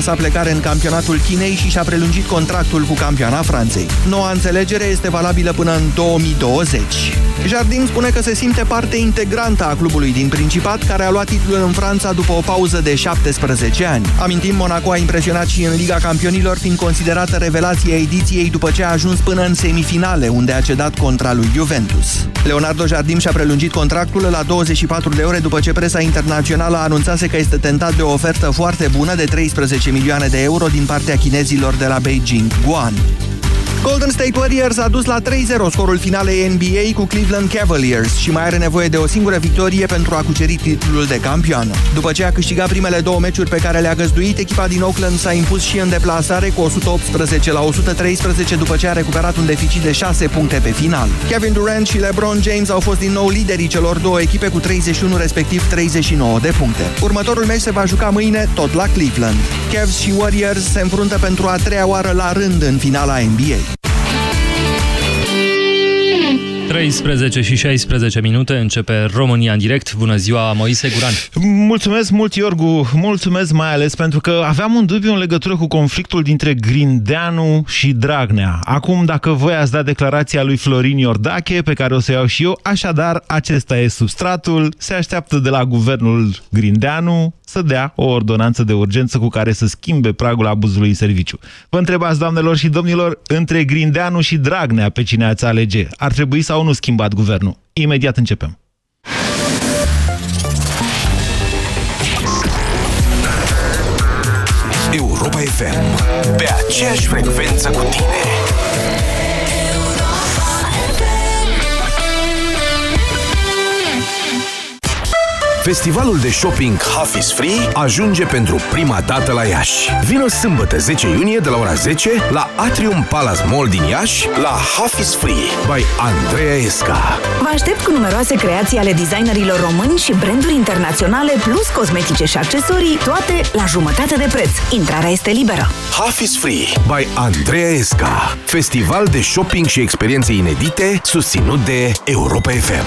sa plecare în campionatul Chinei și și-a prelungit contractul cu campioana Franței. Noua înțelegere este valabilă până în 2020. Jardim spune că se simte parte integrantă a clubului din Principat, care a luat titlul în Franța după o pauză de 17 ani. Amintim, Monaco a impresionat și în Liga Campionilor, fiind considerată revelația ediției după ce a ajuns până în semifinale, unde a cedat contra lui Juventus. Leonardo Jardim și-a prelungit contractul la 24 de ore după ce presa internațională anunțase că este tentat de o ofertă foarte bună de 13 milioane de euro din partea chinezilor de la Beijing Guan. Golden State Warriors a dus la 3-0 scorul finalei NBA cu Cleveland Cavaliers și mai are nevoie de o singură victorie pentru a cuceri titlul de campioană. După ce a câștigat primele două meciuri pe care le-a găzduit, echipa din Oakland s-a impus și în deplasare cu 118 la 113 după ce a recuperat un deficit de 6 puncte pe final. Kevin Durant și LeBron James au fost din nou liderii celor două echipe cu 31 respectiv 39 de puncte. Următorul meci se va juca mâine tot la Cleveland. Cavs și Warriors se înfruntă pentru a treia oară la rând în finala NBA. 13 și 16 minute începe România în direct. Bună ziua, Moise Guran. Mulțumesc mult, Iorgu. Mulțumesc mai ales pentru că aveam un dubiu în legătură cu conflictul dintre Grindeanu și Dragnea. Acum, dacă voi ați dat declarația lui Florin Iordache, pe care o să iau și eu, așadar, acesta e substratul, se așteaptă de la guvernul Grindeanu să dea o ordonanță de urgență cu care să schimbe pragul abuzului în serviciu. Vă întrebați, doamnelor și domnilor, între Grindeanu și Dragnea pe cine ați alege? Ar trebui sau nu schimbat guvernul? Imediat începem. Europa FM. Pe aceeași frecvență cu tine. Festivalul de shopping Half is Free ajunge pentru prima dată la Iași. Vino sâmbătă 10 iunie de la ora 10 la Atrium Palace Mall din Iași la Half is Free by Andreea Esca. Vă aștept cu numeroase creații ale designerilor români și branduri internaționale, plus cosmetice și accesorii, toate la jumătate de preț. Intrarea este liberă. Half is Free by Andreea Esca. Festival de shopping și experiențe inedite susținut de Europa FM.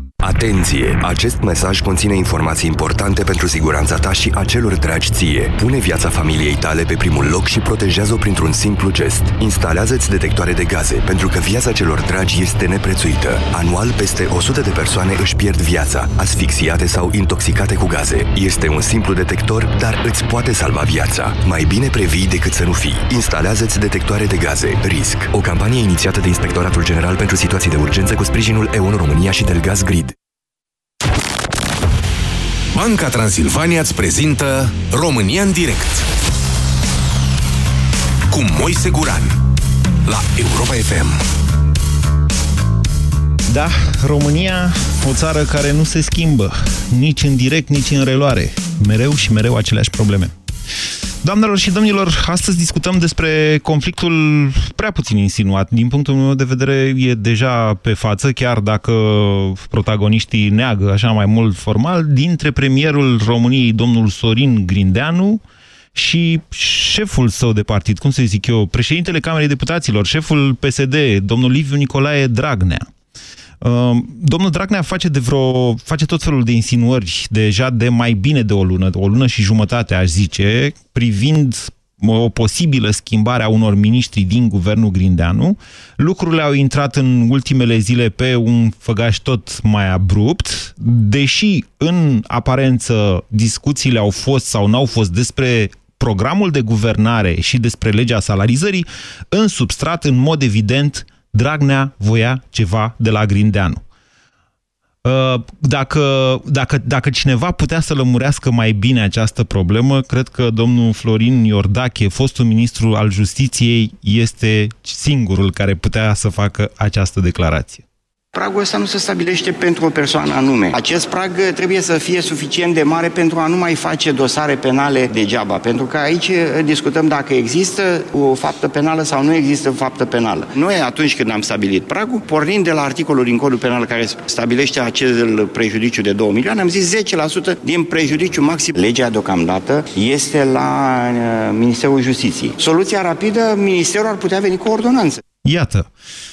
Atenție! Acest mesaj conține informații importante pentru siguranța ta și a celor dragi ție. Pune viața familiei tale pe primul loc și protejează-o printr-un simplu gest. Instalează-ți detectoare de gaze, pentru că viața celor dragi este neprețuită. Anual, peste 100 de persoane își pierd viața, asfixiate sau intoxicate cu gaze. Este un simplu detector, dar îți poate salva viața. Mai bine previi decât să nu fii. Instalează-ți detectoare de gaze. RISC. O campanie inițiată de Inspectoratul General pentru Situații de Urgență cu sprijinul EON România și Delgaz Grid. Banca Transilvania îți prezintă România în direct cu Moise Guran la Europa FM. Da, România, o țară care nu se schimbă, nici în direct, nici în reluare. Mereu și mereu aceleași probleme. Doamnelor și domnilor, astăzi discutăm despre conflictul prea puțin insinuat. Din punctul meu de vedere e deja pe față, chiar dacă protagoniștii neagă așa mai mult formal, dintre premierul României, domnul Sorin Grindeanu, și șeful său de partid, cum să zic eu, președintele Camerei Deputaților, șeful PSD, domnul Liviu Nicolae Dragnea. Domnul Dragnea face, de vreo, face tot felul de insinuări deja de mai bine de o lună, de o lună și jumătate, aș zice, privind o posibilă schimbare a unor miniștri din guvernul Grindeanu. Lucrurile au intrat în ultimele zile pe un făgaș tot mai abrupt, deși în aparență discuțiile au fost sau n-au fost despre programul de guvernare și despre legea salarizării, în substrat, în mod evident, Dragnea voia ceva de la Grindeanu. Dacă, dacă, dacă cineva putea să lămurească mai bine această problemă, cred că domnul Florin Iordache, fostul ministru al justiției, este singurul care putea să facă această declarație. Pragul ăsta nu se stabilește pentru o persoană anume. Acest prag trebuie să fie suficient de mare pentru a nu mai face dosare penale degeaba, pentru că aici discutăm dacă există o faptă penală sau nu există o faptă penală. Noi atunci când am stabilit pragul, pornind de la articolul din codul penal care stabilește acel prejudiciu de 2 milioane, am zis 10% din prejudiciu maxim. Legea deocamdată este la uh, Ministerul Justiției. Soluția rapidă, Ministerul ar putea veni cu ordonanță. Iată,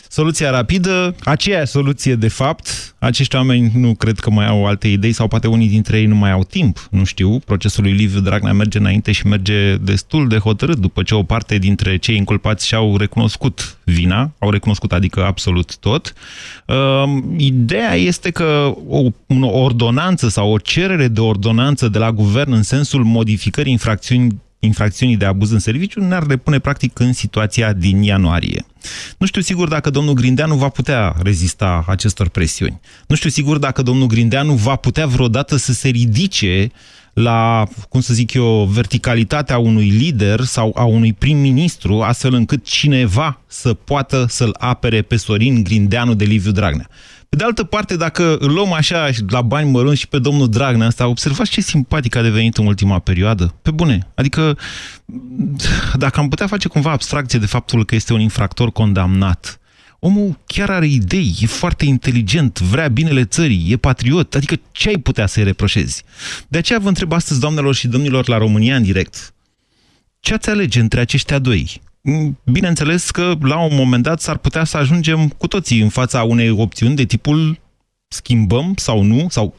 soluția rapidă, aceeași soluție de fapt, acești oameni nu cred că mai au alte idei sau poate unii dintre ei nu mai au timp, nu știu, procesul lui Liviu Dragnea merge înainte și merge destul de hotărât după ce o parte dintre cei inculpați și-au recunoscut vina, au recunoscut adică absolut tot. Uh, ideea este că o, o ordonanță sau o cerere de ordonanță de la guvern în sensul modificării infracțiuni infracțiunii de abuz în serviciu ne-ar repune practic în situația din ianuarie. Nu știu sigur dacă domnul Grindeanu va putea rezista acestor presiuni. Nu știu sigur dacă domnul Grindeanu va putea vreodată să se ridice la, cum să zic eu, verticalitatea unui lider sau a unui prim-ministru, astfel încât cineva să poată să-l apere pe Sorin Grindeanu de Liviu Dragnea. Pe de altă parte, dacă îl luăm așa la bani mărunți și pe domnul Dragnea asta, observați ce simpatic a devenit în ultima perioadă? Pe bune. Adică, dacă am putea face cumva abstracție de faptul că este un infractor condamnat, omul chiar are idei, e foarte inteligent, vrea binele țării, e patriot, adică ce ai putea să-i reproșezi? De aceea vă întreb astăzi, doamnelor și domnilor, la România în direct, ce ați alege între aceștia doi? Mm, bineînțeles că la un moment dat s-ar putea să ajungem cu toții în fața unei opțiuni de tipul schimbăm sau nu, sau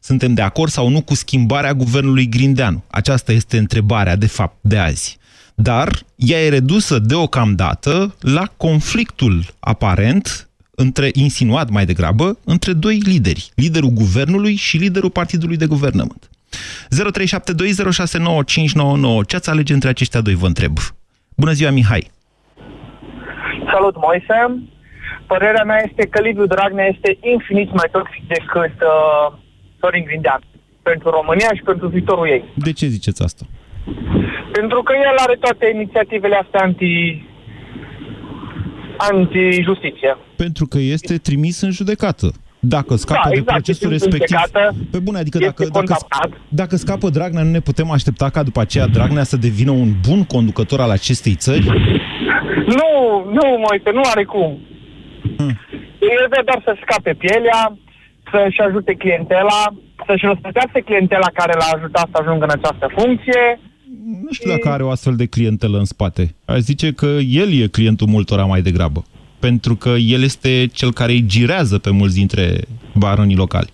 suntem de acord sau nu cu schimbarea guvernului Grindeanu. Aceasta este întrebarea, de fapt, de azi. Dar ea e redusă deocamdată la conflictul aparent între, insinuat mai degrabă, între doi lideri, liderul guvernului și liderul partidului de guvernământ. 0372069599. Ce ați alege între aceștia doi, vă întreb? Bună ziua, Mihai! Salut, Moise! Părerea mea este că Liviu Dragnea este infinit mai toxic decât uh, Sorin Grindean pentru România și pentru viitorul ei. De ce ziceți asta? Pentru că el are toate inițiativele astea anti anti-justiție. Pentru că este trimis în judecată. Dacă scapă da, exact, de procesul respectiv... Pe bune, adică dacă, dacă, dacă scapă Dragnea, nu ne putem aștepta ca după aceea Dragnea să devină un bun conducător al acestei țări? Nu, nu, Moise, nu are cum. Hmm. El vrea doar să scape pielea, să-și ajute clientela, să-și răspătească clientela care l-a ajutat să ajungă în această funcție. Nu știu dacă are o astfel de clientelă în spate. Aș zice că el e clientul multora mai degrabă pentru că el este cel care îi girează pe mulți dintre baronii locali.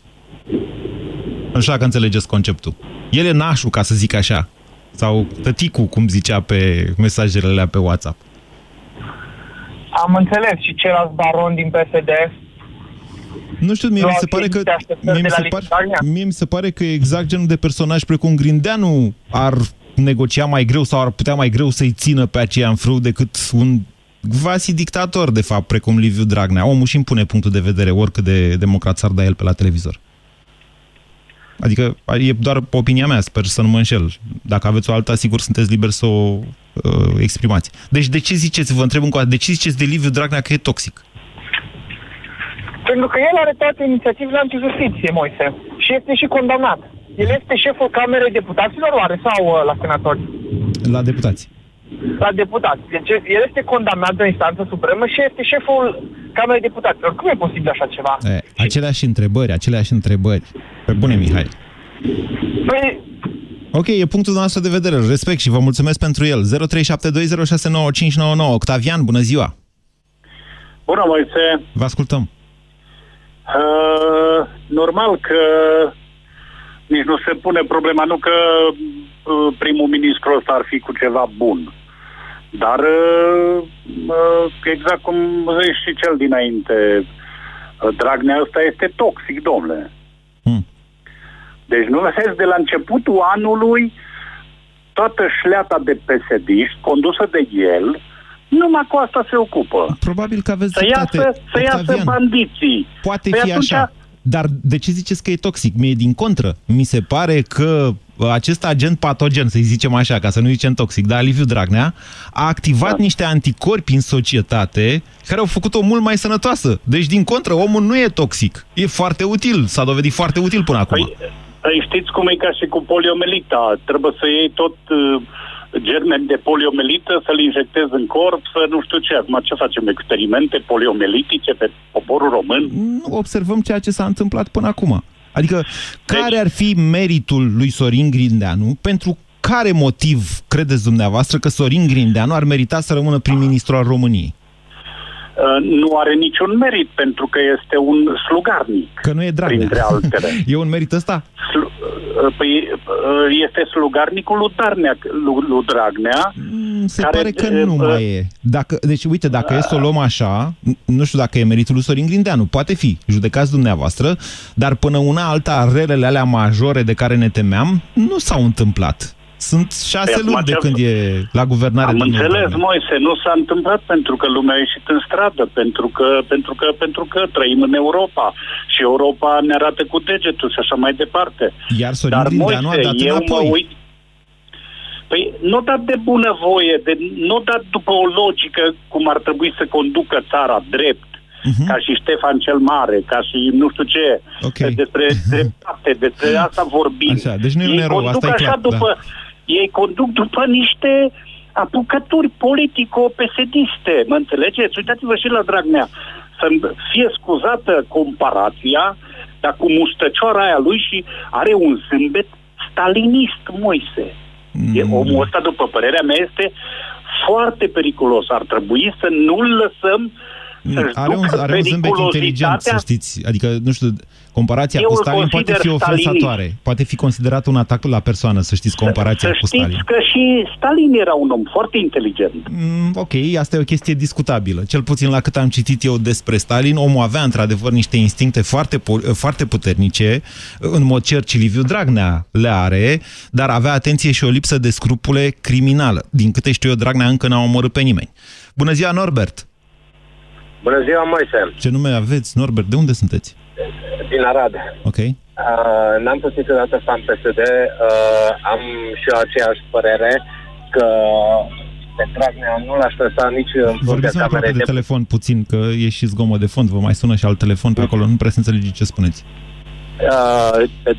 Nu știu dacă înțelegeți conceptul. El e nașul, ca să zic așa. Sau tăticul, cum zicea pe mesajele alea pe WhatsApp. Am înțeles. Și celălalt baron din PSD? Nu știu, mie mi se pare că... Mie mi se, pare, mie mi se pare că e exact genul de personaj precum Grindeanu ar negocia mai greu sau ar putea mai greu să-i țină pe aceea în frâu decât un quasi dictator, de fapt, precum Liviu Dragnea. Omul și impune punctul de vedere, oricât de democrat s-ar da el pe la televizor. Adică e doar opinia mea, sper să nu mă înșel. Dacă aveți o alta, sigur sunteți liberi să o uh, exprimați. Deci de ce ziceți, vă întreb încă o dată, de ce ziceți de Liviu Dragnea că e toxic? Pentru că el are toate inițiativele antijustiție, Moise. Și este și condamnat. El este șeful Camerei Deputaților, oare, sau uh, la senatori? La deputați la deputat. Deci el este condamnat de o instanță supremă și este șeful Camerei Deputaților. Cum e posibil așa ceva? E, aceleași întrebări, aceleași întrebări. Pe bune, Mihai. Păi... Ok, e punctul nostru de vedere. Respect și vă mulțumesc pentru el. 0372069599. Octavian, bună ziua! Bună, Moise! Vă ascultăm. Uh, normal că nici nu se pune problema, nu că uh, primul ministru ăsta ar fi cu ceva bun. Dar uh, uh, exact cum zici și cel dinainte, Dragnea ăsta este toxic, domnule. Hmm. Deci nu vezi, de la începutul anului, toată șleata de psd condusă de el, numai cu asta se ocupă. Probabil că aveți să dreptate. Iasă, să iasă bandiții. Poate păi fi așa Dar de ce ziceți că e toxic? Mie din contră. Mi se pare că acest agent patogen, să-i zicem așa, ca să nu zicem toxic, dar Liviu Dragnea, a activat da. niște anticorpi în societate care au făcut-o mult mai sănătoasă. Deci, din contră, omul nu e toxic. E foarte util. S-a dovedit foarte util până acum. Păi, păi știți cum e ca și cu poliomelita. Trebuie să iei tot uh, germen de poliomelită, să-l injectezi în corp, să nu știu ce. Acum ce facem? Experimente poliomelitice pe poporul român? Nu observăm ceea ce s-a întâmplat până acum. Adică, care ar fi meritul lui Sorin Grindeanu pentru care motiv credeți dumneavoastră că Sorin Grindeanu ar merita să rămână prim-ministru al României? Uh, nu are niciun merit pentru că este un slugarnic. Că nu e Dragnea. Printre altele. e un merit ăsta? Slu- uh, păi uh, este slugarnicul lui Dragnea. Lui Dragnea mm, Se care, pare că nu uh, mai e. Dacă, deci, uite, dacă uh, e să o luăm așa, nu știu dacă e meritul lui Sorin Grindeanu, poate fi, judecați dumneavoastră, dar până una alta, relele alea majore de care ne temeam, nu s-au întâmplat. Sunt șase păi, luni de când e la guvernare. Am înțeles, Moise, nu s-a întâmplat pentru că lumea a ieșit în stradă, pentru că, pentru că, pentru că trăim în Europa și Europa ne arată cu degetul și așa mai departe. Iar Sorin Dar, Moise, a dat eu înapoi. mă uit, Păi nu dat de bunăvoie, de, nu dat după o logică cum ar trebui să conducă țara drept, uh-huh. ca și Ștefan cel Mare, ca și nu știu ce, okay. despre dreptate, despre asta vorbim. Așa, deci nu e un erou, asta e clar. După, da ei conduc după niște apucături politico-pesediste, mă înțelegeți? Uitați-vă și la Dragnea. Să fie scuzată comparația, dar cu mustăcioara aia lui și are un zâmbet stalinist, Moise. Mm. E, omul ăsta, după părerea mea, este foarte periculos. Ar trebui să nu-l lăsăm uh, are un, are un zâmbet inteligent, să știți. Adică, nu știu, comparația cu Stalin poate fi ofensatoare. Stalin. Poate fi considerat un atac la persoană, să știți, comparația să, să cu Stalin. Să că și Stalin era un om foarte inteligent. Mm, ok, asta e o chestie discutabilă. Cel puțin la cât am citit eu despre Stalin, omul avea într-adevăr niște instincte foarte, foarte puternice. În mod cert, Liviu Dragnea le are, dar avea atenție și o lipsă de scrupule criminală. Din câte știu eu, Dragnea încă n-a omorât pe nimeni. Bună ziua, Norbert! Bună ziua, Moise. Ce nume aveți, Norbert? De unde sunteți? Din Arad. Ok. Uh, n-am fost niciodată fan PSD. Uh, am și eu aceeași părere că pe Dragnea nu l-aș lăsa nici în Vorbiți mai aproape de, de telefon puțin, că e și zgomot de fond. Vă mai sună și alt telefon pe acolo. Nu prea să înțelegi ce spuneți. Uh,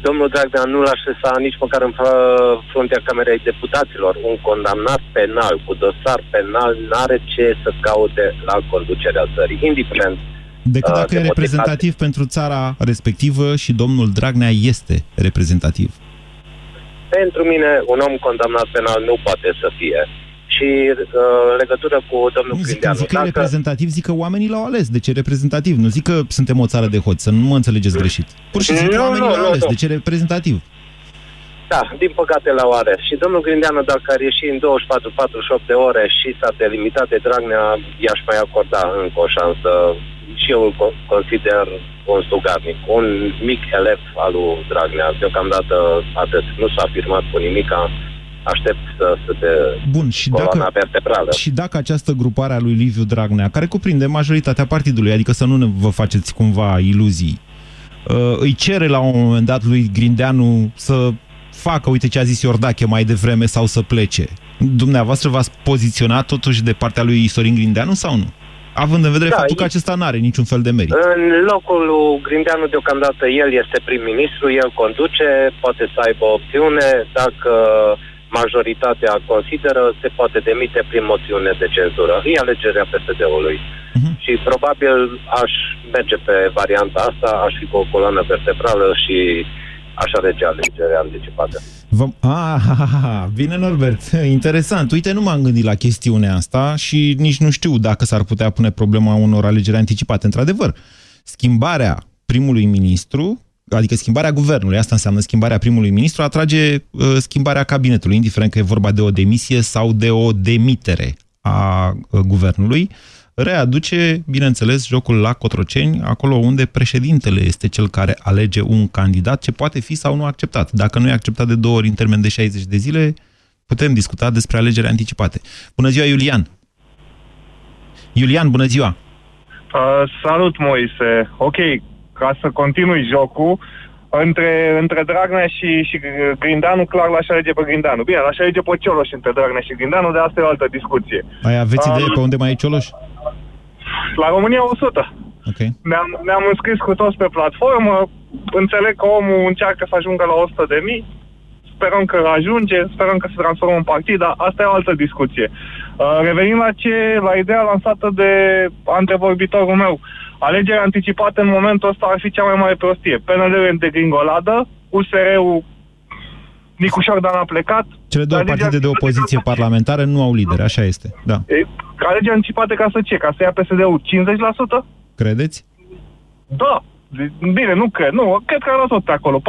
domnul Dragnea nu l-aș lăsa nici măcar în fruntea Camerei Deputaților. Un condamnat penal cu dosar penal n-are ce să caute la conducerea țării, indiferent Decât uh, dacă uh, e reprezentativ pentru țara respectivă și domnul Dragnea este reprezentativ. Pentru mine, un om condamnat penal nu poate să fie și uh, legătură cu domnul nu, Grindeanu. Zic că dacă... e reprezentativ, zic că oamenii l-au ales. De ce reprezentativ? Nu zic că suntem o țară de hoți, să nu mă înțelegeți greșit. Pur și simplu oamenii l-au ales. Nu. De ce reprezentativ? Da, din păcate l-au ales. Și domnul Grindeanu, dacă ar ieși în 24-48 de ore și s-a delimitat de Dragnea, i-aș mai acorda încă o șansă. Și eu îl consider un sugarnic, un mic elev al lui Dragnea. Deocamdată atât. Nu s-a afirmat cu nimica aștept să, să te Bun, și dacă, vertebrală. Și dacă această grupare a lui Liviu Dragnea, care cuprinde majoritatea partidului, adică să nu vă faceți cumva iluzii, uh, îi cere la un moment dat lui Grindeanu să facă, uite ce a zis Iordache mai devreme, sau să plece. Dumneavoastră v-ați poziționat totuși de partea lui Sorin Grindeanu sau nu? Având în vedere da, faptul că acesta nu are niciun fel de merit. În locul lui Grindeanu, deocamdată, el este prim-ministru, el conduce, poate să aibă opțiune, dacă majoritatea consideră, se poate demite prin moțiune de cenzură. E alegerea PSD-ului. Uh-huh. Și probabil aș merge pe varianta asta, aș fi cu o coloană vertebrală și aș alege alegerea anticipată. Vă... Ah, bine, Norbert. Interesant. Uite, nu m-am gândit la chestiunea asta și nici nu știu dacă s-ar putea pune problema unor alegeri anticipate. Într-adevăr, schimbarea primului ministru adică schimbarea guvernului, asta înseamnă schimbarea primului ministru, atrage uh, schimbarea cabinetului, indiferent că e vorba de o demisie sau de o demitere a uh, guvernului, readuce, bineînțeles, jocul la Cotroceni, acolo unde președintele este cel care alege un candidat ce poate fi sau nu acceptat. Dacă nu e acceptat de două ori în termen de 60 de zile, putem discuta despre alegeri anticipate. Bună ziua, Iulian! Iulian, bună ziua! Uh, salut, Moise! Ok, ca să continui jocul, între, între Dragnea și, și Grindeanu, clar l-aș alege pe Grindeanu. Bine, l-aș alege pe Cioloș între Dragnea și Grindeanu, de asta e o altă discuție. Mai aveți idee Um, pe unde mai e Cioloș? La România 100. Ok. Ne-am, ne-am înscris cu toți pe platformă, înțeleg că omul încearcă să ajungă la 100 de mii, sperăm că ajunge, sperăm că se transformă în partid, dar asta e o altă discuție. Uh, revenind la, ce, la ideea lansată de antevorbitorul meu, alegerea anticipată în momentul ăsta ar fi cea mai mare prostie. PNL-ul e în degringoladă, USR-ul Nicușor Dan a plecat. Cele două Alegerea partide de anticipată opoziție parlamentară nu au lider, așa este. Da. E, Alegerea anticipată ca să ce? Ca să ia PSD-ul 50%? Credeți? Da. Bine, nu cred. Nu, cred că ar tot pe acolo, 40-45%.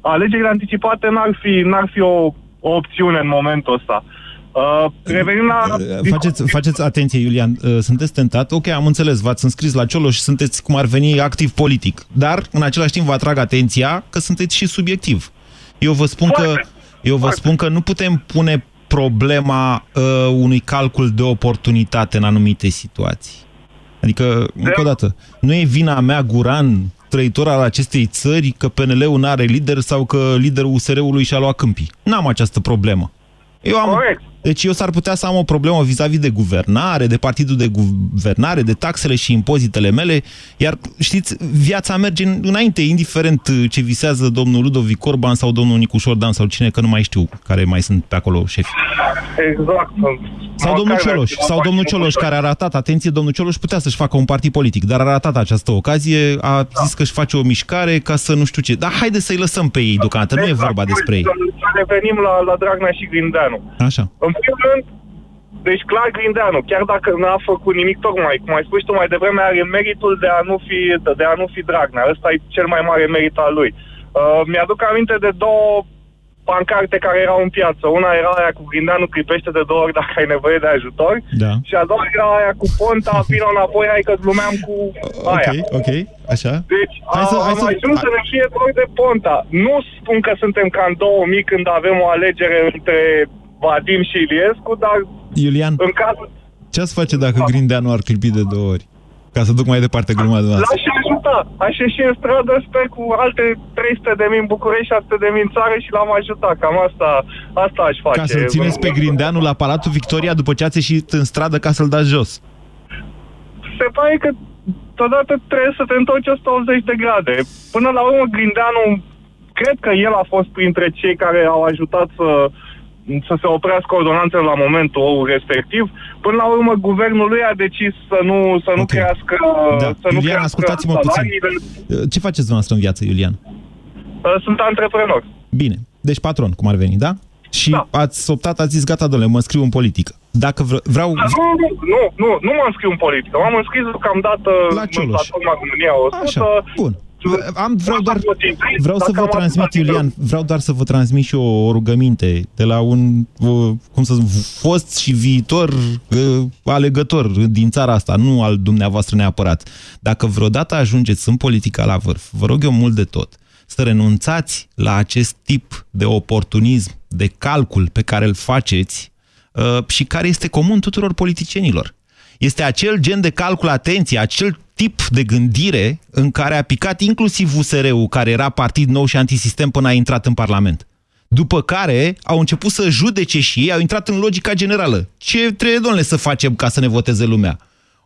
Alegerile anticipate n-ar fi, n-ar fi o, o opțiune în momentul ăsta. Uh, revenind la... Uh, Faceți, faceți atenție, Iulian, uh, sunteți tentat, ok, am înțeles, v-ați înscris la Cioloș și sunteți cum ar veni activ politic, dar în același timp vă atrag atenția că sunteți și subiectiv. Eu vă spun că, eu vă spun că nu putem pune problema uh, unui calcul de oportunitate în anumite situații. Adică, încă o dată, nu e vina mea, Guran, trăitor al acestei țări, că PNL-ul nu are lider sau că liderul USR-ului și-a luat câmpii. N-am această problemă. Eu am, Corect. Deci eu s-ar putea să am o problemă vis-a-vis de guvernare, de partidul de guvernare, de taxele și impozitele mele, iar știți, viața merge în- înainte, indiferent uh, ce visează domnul Ludovic Orban sau domnul Nicușor Dan sau cine, că nu mai știu care mai sunt pe acolo șefi. Exact. Sau domnul Cioloș, sau domnul Cioloș, care a ratat, atenție, domnul Cioloș putea să-și facă un partid politic, dar a ratat această ocazie, a zis că își face o mișcare ca să nu știu ce. Dar haide să-i lăsăm pe ei deocamdată, nu e vorba despre ei. Să revenim la, la Dragnea și Grindeanu. Așa. În primul rând, deci clar Grindeanu, chiar dacă n-a făcut nimic tocmai, cum ai spus tu mai devreme, are meritul de a nu fi, de a nu fi Dragnea. Ăsta e cel mai mare merit al lui. Uh, mi-aduc aminte de două pancarte care erau în piață. Una era aia cu Grindeanu clipește de două ori dacă ai nevoie de ajutor Da. și a doua era aia cu Ponta, vină înapoi, hai că glumeam cu aia. Ok, ok, așa. Deci Hai să- am, hai am să- ajuns să ne fie dor de Ponta. Nu spun că suntem ca în 2000 când avem o alegere între Vadim și Iliescu, dar Iulian, în cazul ce ați face dacă Grindeanu ar clipi de două ori? Ca să duc mai departe gluma dumneavoastră. L-aș ajuta. Aș ieși în stradă, sper, cu alte 300 de mii în București, 600 de mii în țară și l-am ajutat. Cam asta, asta aș face. Ca să-l țineți pe Grindeanu la Palatul Victoria după ce ați ieșit în stradă ca să-l dați jos. Se pare că totodată trebuie să te întorci 180 de grade. Până la urmă, Grindeanu, cred că el a fost printre cei care au ajutat să, să se oprească ordonanțele la momentul respectiv. Până la urmă, guvernul lui a decis să nu, să nu Ok. crească, Da. să nu Iulian, crească ascultați-mă puțin. salariile. Ce faceți dumneavoastră în viață, Iulian? Uh, Sunt antreprenor. Bine. Deci patron, cum ar veni, da? Și Da. ați optat, ați zis, gata, domnule, mă scriu în politică. Dacă vre- vreau... Nu, nu, nu, nu, nu m-am înscris în politică. M-am înscris deocamdată La în Cioloș. platforma România 100. Așa, bun. Am, vreau doar, vreau să vă transmit, Iulian, vreau doar să vă transmit și o, o rugăminte de la un, o, cum să zic, fost și viitor uh, alegător din țara asta, nu al dumneavoastră neapărat. Dacă vreodată ajungeți în politica la vârf, vă rog eu mult de tot, să renunțați la acest tip de oportunism, de calcul pe care îl faceți uh, și care este comun tuturor politicienilor. Este acel gen de calcul, atenție, acel tip de gândire în care a picat inclusiv USR-ul, care era partid nou și antisistem până a intrat în Parlament. După care au început să judece și ei, au intrat în logica generală. Ce trebuie, domnule, să facem ca să ne voteze lumea?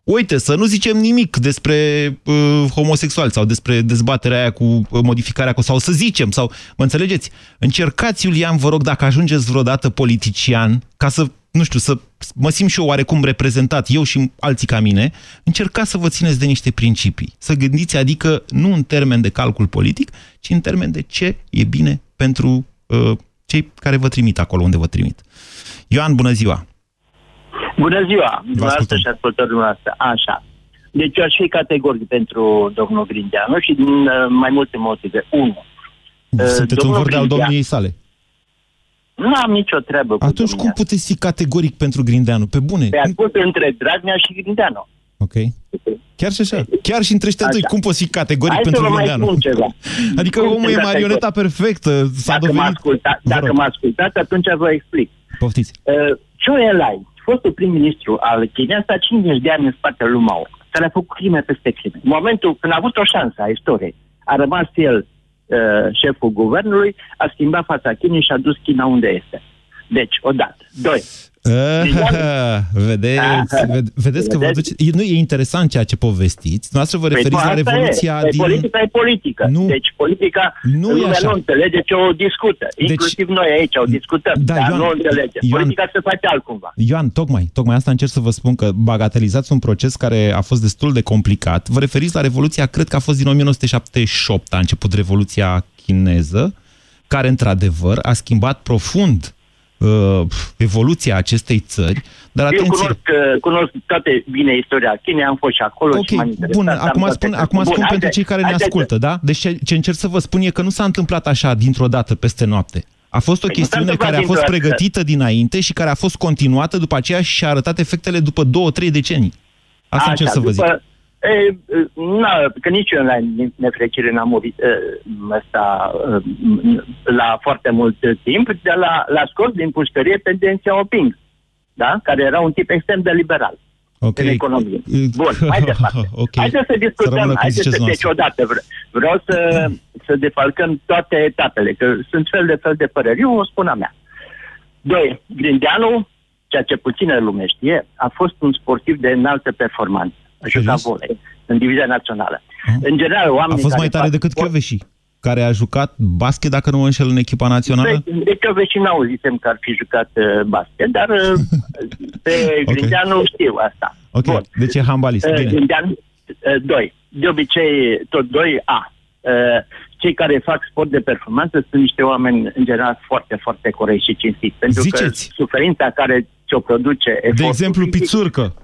Uite, să nu zicem nimic despre uh, homosexuali sau despre dezbaterea aia cu uh, modificarea cu sau să zicem sau mă înțelegeți? Încercați, Iulian, vă rog, dacă ajungeți vreodată politician, ca să nu știu, să mă simt și eu oarecum reprezentat, eu și alții ca mine, încercați să vă țineți de niște principii. Să gândiți, adică nu în termen de calcul politic, ci în termen de ce e bine pentru uh, cei care vă trimit acolo unde vă trimit. Ioan, bună ziua! Bună ziua, Vă dumneavoastră și ascultătorii noastre. Așa. Deci eu aș fi categoric pentru domnul Grindeanu și din uh, mai multe motive. Unu. uh, Sunteți un domnul vârf al Grindeanu- domniei sale. Nu am nicio treabă cu Atunci domnia. cum puteți fi categoric pentru Grindeanu? Pe bune? Pe acum între Dragnea și Grindeanu. Ok. Chiar și așa. Chiar și între ăștia doi, Așa. cum poți fi categoric Hai să pentru vă mai Grindeanu? spun ceva. Adică Cum omul sunt e marioneta perfectă. S-a Dacă mă dovedit... asculta, Vă dacă rog. mă ascultați, atunci vă explic. Poftiți. Uh, Zhou Enlai, fostul prim-ministru al Chinei, a stat 50 de ani în spatele lui Mao. care a făcut crime peste crime. În momentul când a avut o șansă a istoriei, a rămas el uh, șeful guvernului, a schimbat fața Chinei și a dus China unde este. Deci, odată. Doi, Ah, vedeți, ved- vedeți că vă duce... E, nu, e interesant ceea ce povestiți. Noastră vă Păi, referiți la asta Revoluția e. din... Politica e politică. Nu. Deci politica Nu e lumea așa. nu înțelege ce o discută. Deci- Inclusiv noi aici o discutăm, Da, dar Ioan- nu o înțelege. Ioan- Politica se face altcumva. Ioan, tocmai, tocmai asta încerc să vă spun că bagatelizați un proces care a fost destul de complicat. Vă referiți la Revoluția, cred că a fost din 1978, a început Revoluția chineză, care într-adevăr a schimbat profund uh, evoluția acestei țări, dar Eu atenție... cunosc, uh, cunosc toate bine istoria Chinei, am fost și acolo și m-am Ok, interesat. bun, am acum toate spun, astea. acum Bun, spun pentru haide- cei care ne haideți să- ascultă, da? Deci ce, ce încerc să vă spun e că nu s-a întâmplat așa dintr-o dată peste noapte. A fost o Păi nu s-a chestiune întâmplat care a fost dintr-o dată. pregătită dinainte și care a fost continuată după aceea și a arătat efectele după două, trei decenii. Asta încerc să vă zic. După- E, na, că nici eu la nefericire n-am murit e, ăsta, e, la foarte mult timp, dar la, la scos din pușcărie pe Deng Xiaoping, da? care era un tip extrem de liberal Ok. în economie. E, Bun, mai departe. Ok. Haideți să Să discutăm, rămână cum haideți ziceți să, deci noastră. odată vre- vreau să, să defalcăm toate etapele, că sunt fel de fel de păreri. Eu o spun a mea. Doi, Grindeanu, ceea ce puțină lume știe, a fost un sportiv de înaltă performanță. A jucat Serios? volei în divizia națională. Ah. În general, A oamenii fost care mai tare fac decât sport- Chioveși, care a jucat basket, dacă nu mă înșel, în echipa națională? de, de că și n-auzisem că ar fi jucat uh, basket, dar uh, pe Ok. Grindeanu știu asta. Ok, Bun. deci e handbalist. Uh, Bine. Gândeam, uh, doi. De obicei, tot doi, A. Uh, Cei care fac sport de performanță sunt niște oameni, în general, foarte, foarte corecți și cinstiți. Pentru Ziceți. că suferința care ți-o produce De efortul exemplu, fizic, Pițurcă.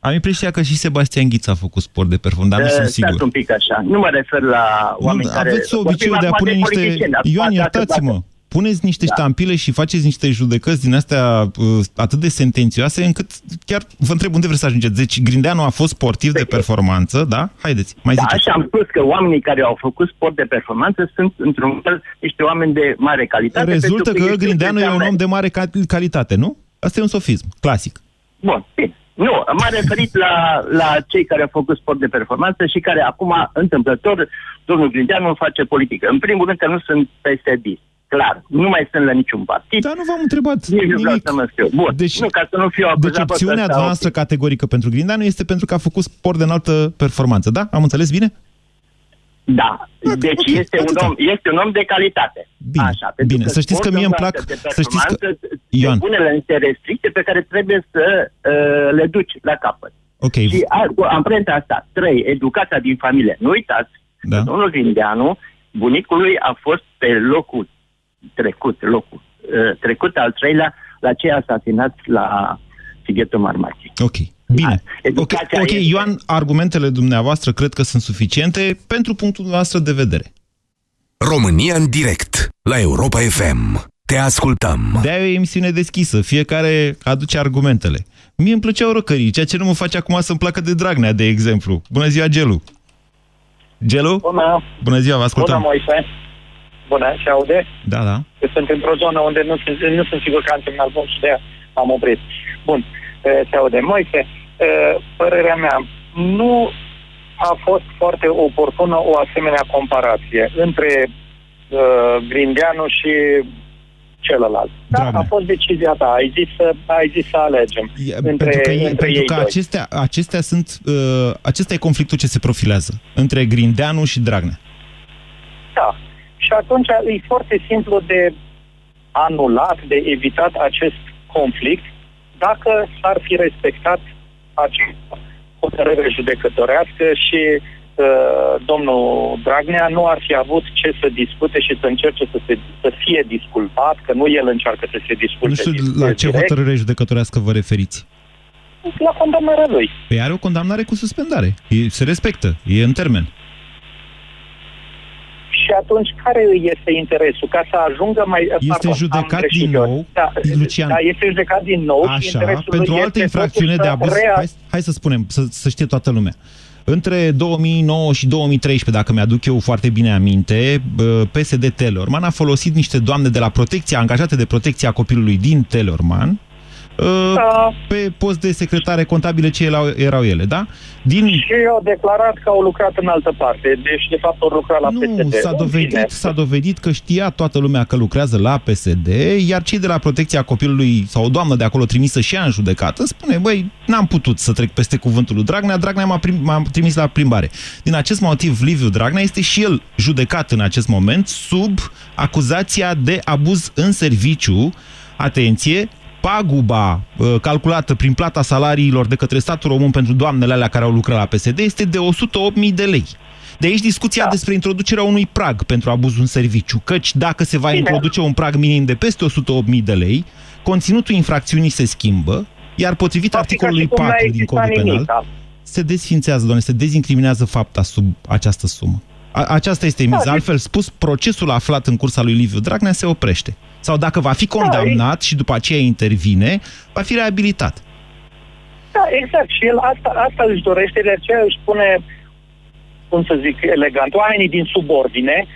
Am impresia că și Sebastian Ghiță a făcut sport de performanță, dar nu uh, sunt stați sigur. un pic așa. Nu mă refer la oameni Nu, care... aveți vorbim obiceiul de a acum pune niște... politicieni. Acum, Ioan, dacă- iertați-mă. dacă- Puneți niște Da. ștampile și faceți niște judecăți din astea uh, atât de sentențioase încât chiar vă întreb unde vreți să ajungeți. Deci Grindeanu a fost sportiv de performanță, da? Haideți, mai Da, ziceți. și am spus că oamenii care au făcut sport de performanță sunt, într-un fel, niște oameni de mare calitate. Rezultă pentru că ei Grindeanu e un înseamnă- om de mare cal- calitate, nu? Asta e un sofism, clasic. Bun, bine. Nu, m-am referit la, la cei care au făcut sport de performanță și care acum, întâmplător, domnul Grindeanu face politică. În primul rând că nu sunt PSD. Clar, nu mai sunt la niciun partid. Dar nu v-am întrebat Nici nu vreau nimic. să mă scriu. Bun, Deci- nu, ca să nu fiu acuzat Deci pe opțiunea ăsta, noastră ok. categorică pentru Grindeanu este pentru că a făcut sport de înaltă performanță, da? Am înțeles bine? Da, deci ok, este, un atâta. om, este un om de calitate. Bine, Așa, pentru bine. Să știți că mie îmi plac- sportul de să știți că- performanță Ioan. te pune la niște restricții pe care trebuie să uh, le duci la capăt. Ok, Și a, cu amprenta asta, trei, educația din familie. Nu uitați, Da. că domnul Grindeanu, bunicul lui a fost pe locul trecut, locul uh, trecut al treilea, la cei asasinați la Sighetul Marmației. ok. Bine. Ok, Educația ok, este- Ioan, argumentele dumneavoastră cred că sunt suficiente pentru punctul noastră de vedere. România în direct la Europa FM. Te ascultăm. De-aia e o emisiune deschisă, fiecare aduce argumentele. Mie îmi plăceau răcării, ceea ce nu mă face acum să-mi placă de Dragnea, de exemplu. Bună ziua, Gelu! Gelu? Bună, Bună ziua, vă bună ascultăm. Moise. Bună, se aude? Da, da. Eu sunt într-o zonă unde nu sunt, nu sunt sigur că am semnal bun și de aia m-am oprit. Bun, e, se aude. Moise, e, părerea mea, nu a fost foarte oportună o asemenea comparație între uh, Grindeanu și celălalt. Da, Dragnea. a fost decizia ta. Ai zis să, ai zis să alegem. E, între, pentru că, e, între pentru ei că doi. acestea, acestea sunt, uh, acesta e conflictul ce se profilează între Grindeanu și Dragnea. Da. Și atunci e foarte simplu de anulat, de evitat acest conflict dacă s-ar fi respectat această hotărâre judecătorească și uh, domnul Dragnea nu ar fi avut ce să discute și să încerce să, se, să fie disculpat, că nu el încearcă să se disculte Nu știu direct, la ce hotărâre judecătorească vă referiți. la condamnarea lui. Păi are o condamnare cu suspendare. E, se respectă. E în termen. Și atunci care îi este interesul? Ca să ajungă mai... Este am judecat greșit din eu. nou, Da, Lucian. da, este judecat din nou și Așa, interesul pentru lui o altă este infracțiune totuși de să abuz, rea- hai, hai să spunem, să, să știe toată lumea. Între 2009 și 2013, dacă mi-aduc eu foarte bine aminte, bă, PSD Telorman a folosit niște doamne de la protecția, angajate de protecția copilului din Telorman, uh, Da. Pe post de secretare contabile ce erau, erau ele, da? Din... Și au declarat că au lucrat în altă parte, deci de fapt au lucrat la Nu, PSD. s-a În dovedit, fine. s-a dovedit că știa toată lumea că lucrează la PSD, iar cei de la protecția copilului sau o doamnă de acolo trimisă și ea în judecată spune, băi, n-am putut să trec peste cuvântul lui Dragnea, Dragnea m-a, prim, m-a trimis la plimbare. Din acest motiv, Liviu Dragnea este și el judecat în acest moment sub acuzația de abuz în serviciu, atenție, paguba uh, calculată prin plata salariilor de către statul român pentru doamnele alea care au lucrat la PSD este de 108.000 de lei. De aici discuția da. despre introducerea unui prag pentru abuzul în serviciu, căci dacă se va Bine. introduce un prag minim de peste 108.000 de lei, conținutul infracțiunii se schimbă, iar potrivit Va fi ca articolului și cum n-a 4 din existat codul nimic, penal, da. se desfințează, doamne, se dezincriminează fapta sub această sumă. A, aceasta este miza. Da, Altfel spus, procesul aflat în cursa lui Liviu Dragnea se oprește. Sau dacă va fi condamnat și după aceea intervine, va fi reabilitat. Da, exact. Și el asta, asta își dorește, de aceea își spune, cum să zic elegant, oamenii din subordine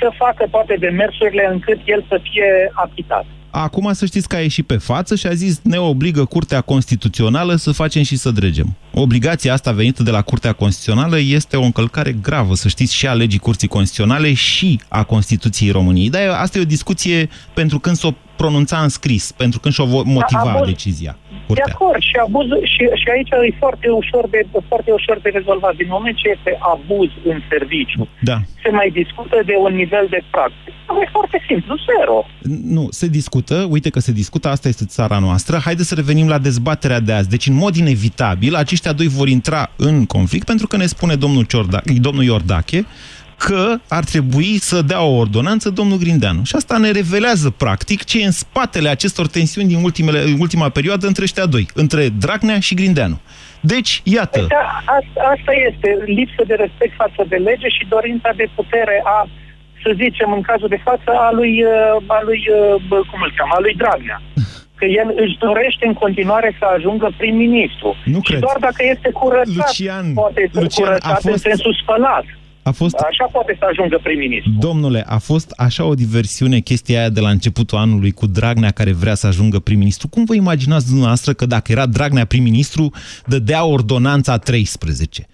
să facă toate demersurile încât el să fie achitat. Acum să știți că a ieșit pe față și a zis ne obligă Curtea Constituțională să facem și să dregem. Obligația asta venită de la Curtea Constituțională este o încălcare gravă, să știți, și a legii Curții Constituționale și a Constituției României. Dar asta e o discuție pentru când s-o pronunța în scris, pentru când și-o vo- motiva abuz- decizia. De Curtea. acord, și, abuz, și, și aici e foarte ușor, de, foarte ușor de rezolvat. Din moment ce este abuz în serviciu, Da. se mai discută de un nivel de prag. E foarte simplu, zero. Nu, se discută, uite că se discută, asta este țara noastră. Haideți să revenim la dezbaterea de azi. Deci, în mod inevitabil, aceștia doi vor intra în conflict, pentru că ne spune domnul, Ciorda, domnul Iordache că ar trebui să dea o ordonanță domnul Grindeanu. Și asta ne revelează, practic, ce e în spatele acestor tensiuni din ultimele, în ultima perioadă între ăștia doi, între Dragnea și Grindeanu. Deci, iată, Da, asta, asta este lipsă de respect față de lege și dorința de putere a, să zicem, în cazul de față, a lui, uh, a lui uh, bă, cum îl cheamă, a lui Dragnea. Că el își dorește în continuare să ajungă prim-ministru. Nu și cred. doar dacă este curățat, Lucian, poate să Lucian, curățat a fost- în sensul spălat. A fost Așa poate să ajungă prim-ministru. Domnule, a fost așa o diversiune chestia aia de la începutul anului cu Dragnea care vrea să ajungă prim-ministru. Cum vă imaginați dumneavoastră că dacă era Dragnea prim-ministru, dădea ordonanța 13?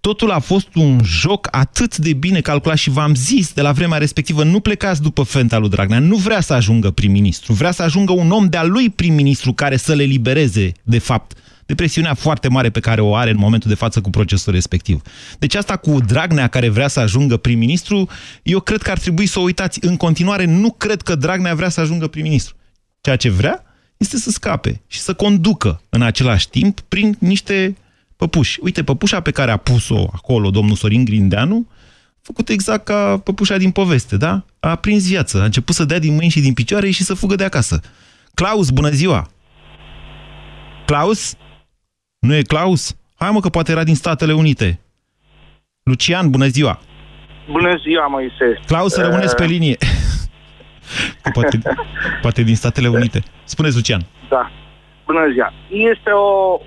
Totul a fost un joc atât de bine calculat și v-am zis de la vremea respectivă, nu plecați după fenta lui Dragnea, nu vrea să ajungă prim-ministru, vrea să ajungă un om de-a lui prim-ministru care să le libereze, de fapt, de presiunea foarte mare pe care o are în momentul de față cu procesul respectiv. Deci asta cu Dragnea care vrea să ajungă prim-ministru, eu cred că ar trebui să o uitați. În continuare, nu cred că Dragnea vrea să ajungă prim-ministru. Ceea ce vrea este să scape și să conducă în același timp prin niște păpuși. Uite, păpușa pe care a pus-o acolo domnul Sorin Grindeanu, a făcut exact ca păpușa din poveste, da? A prins viață, a început să dea din mâini și din picioare și să fugă de acasă. Claus, bună ziua! Claus? Nu e Claus? Hai mă că poate era din Statele Unite. Lucian, bună ziua! Bună ziua, Moise. Claus, să rămâneți pe linie. Că poate, poate din Statele Unite. Spuneți, Lucian. Da. Bună ziua. Este o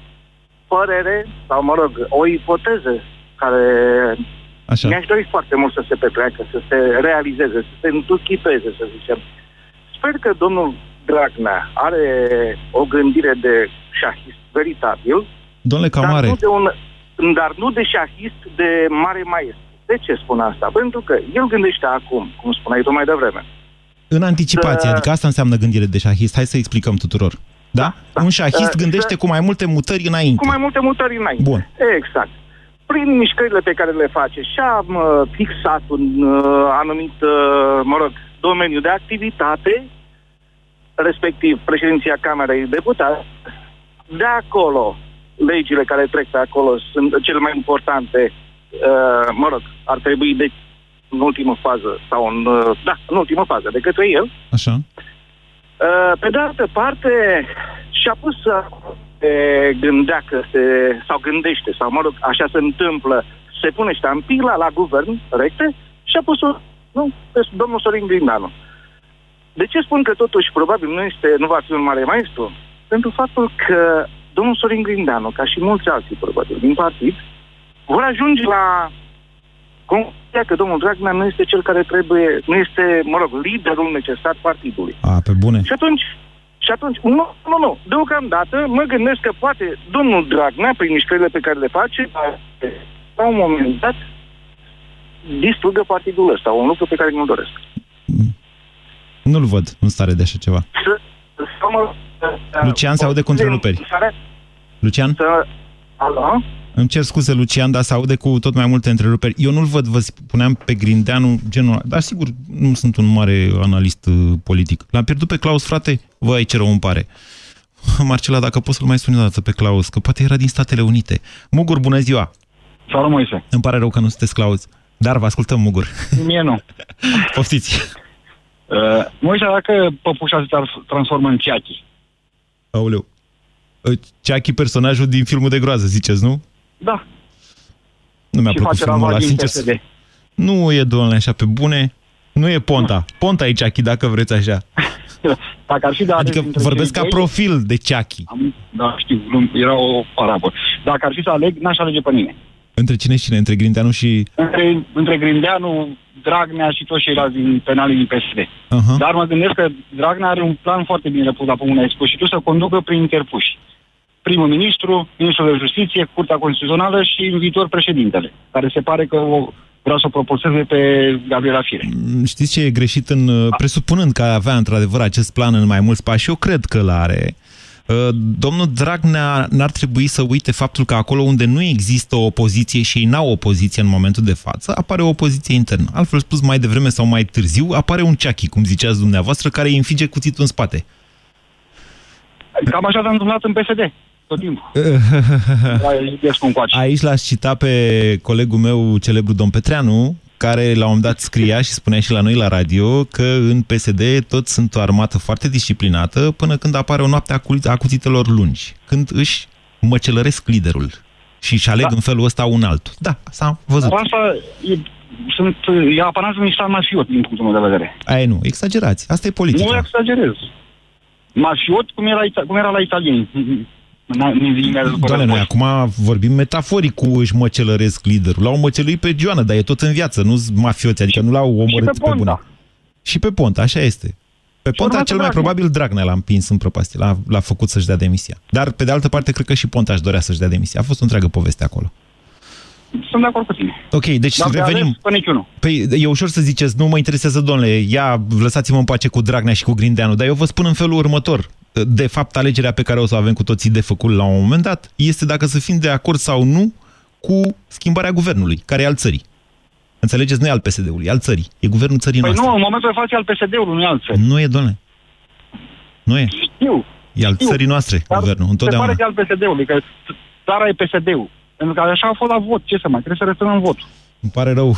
părere, sau mă rog, o ipoteză care Așa. mi-aș dori foarte mult să se petreacă, să se realizeze, să se întuchipeze, să zicem. Sper că domnul Dragnea are o gândire de șahist veritabil, Domnule dar Camare, nu, de un, dar nu de șahist de mare maestru. De ce spun asta? Pentru că el gândește acum, cum spuneai tu mai devreme, în anticipație, să- adică asta înseamnă gândire de șahist. Hai să explicăm tuturor. Da? Un șahist Uh, gândește să- cu mai multe mutări înainte. cu mai multe mutări înainte. Bun. Exact. Prin mișcările pe care le face și-a mă, fixat un uh, anumit, uh, mă rog, domeniu de activitate, respectiv președinția Camerei Deputați. De acolo, legile care trec pe acolo sunt cele mai importante, uh, mă rog, ar trebui de în ultimă fază sau în, uh, da, în ultimă fază de către el. Așa. Uh, Pe de altă parte, și-a pus să se gândea că se, sau gândește, sau mă rog, așa se întâmplă, se pune ștampila la guvern, recte, și a pus-o, nu, pe domnul Sorin Grindeanu. De ce spun că totuși probabil nu, este, nu va fi un mare maestru? Pentru faptul că domnul Sorin Grindeanu, ca și mulți alții probabil din partid, vor ajunge la concluzia că domnul Dragnea nu este cel care trebuie, nu este, mă rog, liderul necesar partidului. A, pe bune. Și atunci, Și atunci, nu, nu, nu, deocamdată mă gândesc că poate domnul Dragnea, prin mișcările pe care le face, la un moment dat, distrugă partidul ăsta, un lucru pe care nu-l doresc. Nu-l văd în stare de așa ceva. Să, să mă, Lucian se aude cu întreruperi. Lucian? Să, alo? Îmi cer scuze, Lucian, dar se aude cu tot mai multe întreruperi. Eu nu-l văd, vă spuneam, pe Grindeanu, genul Dar sigur, nu sunt un mare analist uh, politic. L-am pierdut pe Claus, frate? Vă, ce rău îmi pare. Marcela, dacă poți să-l mai suni o dată pe Claus, că poate era din Statele Unite. Mugur, bună ziua! Salut, Moise! Îmi pare rău că nu sunteți Claus. Dar vă ascultăm, Mugur. Mie nu. Poftiți. Uh, Moise, dacă păpușa se transformă în ceachi? Aoleu. Ceachi, personajul din filmul de groază, ziceți, nu? Da. Nu mi-a Și plăcut face filmul ăla, ravagii în sincer. PSD. Nu e, domnule, așa pe bune. Nu e Ponta. Ponta e Ceachi, dacă vreți așa. Dacă ar fi de ales Adică dintre vorbesc cei ca doi, profil de Ceachi. Am, da, știu, nu, era o parabă. Dacă ar fi să aleg, n-aș alege pe nimeni. Între cine și cine? Între Grindeanu și... Între, între Grindeanu, Dragnea și toți ceilalți din penalii din PSD. Uh-huh. Dar mă gândesc că Dragnea are un plan foarte bine pus la pământ, ai spus, și tu să conducă prin interpuși. Primul ministru, ministrul de justiție, Curtea Constituțională și în viitor președintele, care se pare că o, vreau să o propulseze pe Gabriela Fire. Știți ce e greșit în... Presupunând că avea într-adevăr acest plan în mai mulți pași, eu cred că l-are. Uh, Domnul Dragnea n-ar trebui să uite faptul că acolo unde nu există o opoziție și ei n-au opoziție în momentul de față, apare o opoziție internă. Altfel spus, mai devreme sau mai târziu, apare un ceachi, cum ziceați dumneavoastră, care îi înfige cuțitul în spate. Cam așa s-a întâmplat în PSD, tot timpul. Aici l-aș cita pe colegul meu, celebru domn Petreanu, care la un moment dat scria și spunea și la noi la radio că în PSD toți sunt o armată foarte disciplinată până când apare o noapte a cu- a cuțitelor lungi, când își măcelăresc liderul și își aleg Da. în felul ăsta un altul. Da, s-a văzut. Dar Asta e, sunt, e apanajul unui stat mafiot, din punctul meu de vedere. Aia nu, exagerați. Asta e politica. Nu exagerez. Mafiot, cum era, ita- cum era la italieni. N-a- nici nimeni de după Doamne, noi război. acum vorbim metaforic cu își măcelăresc liderul. L-au măceluit pe Joana, dar e tot în viață, nu sunt mafioți, adică nu l-au omorât pe pe, bune. Și pe Ponta, așa este. Pe Ponta urmează cel mai Dragnea. probabil Dragnea l-a împins în prăpastie, l-a, l-a făcut să-și dea demisia. Dar pe de altă parte cred că și Ponta își dorea să-și dea demisia. A fost o întreagă poveste acolo. Sunt de acord cu tine. Ok, deci Dar de revenim. ales, Pe niciunul. Păi e ușor să ziceți, nu mă interesează, domnule, ia, lăsați-mă în pace cu Dragnea și cu Grindeanu, dar eu vă spun în felul următor. De fapt, alegerea pe care o să o avem cu toții de făcut la un moment dat este dacă să fim de acord sau nu cu schimbarea guvernului, care e al țării. Înțelegeți? Nu e al PSD-ului, e al țării. E guvernul țării Păi noastre. nu, în momentul de față e al PSD-ului, nu e al țării. Nu e, domnule. Nu e. Știu. E al Știu. țării noastre, Dar guvernul, Se întotdeauna. pare că e al PSD-ului, că țara e PSD-ul. Pentru că așa a fost la vot. Ce să mai? Trebuie să răstăm în vot. Îmi pare rău. uh,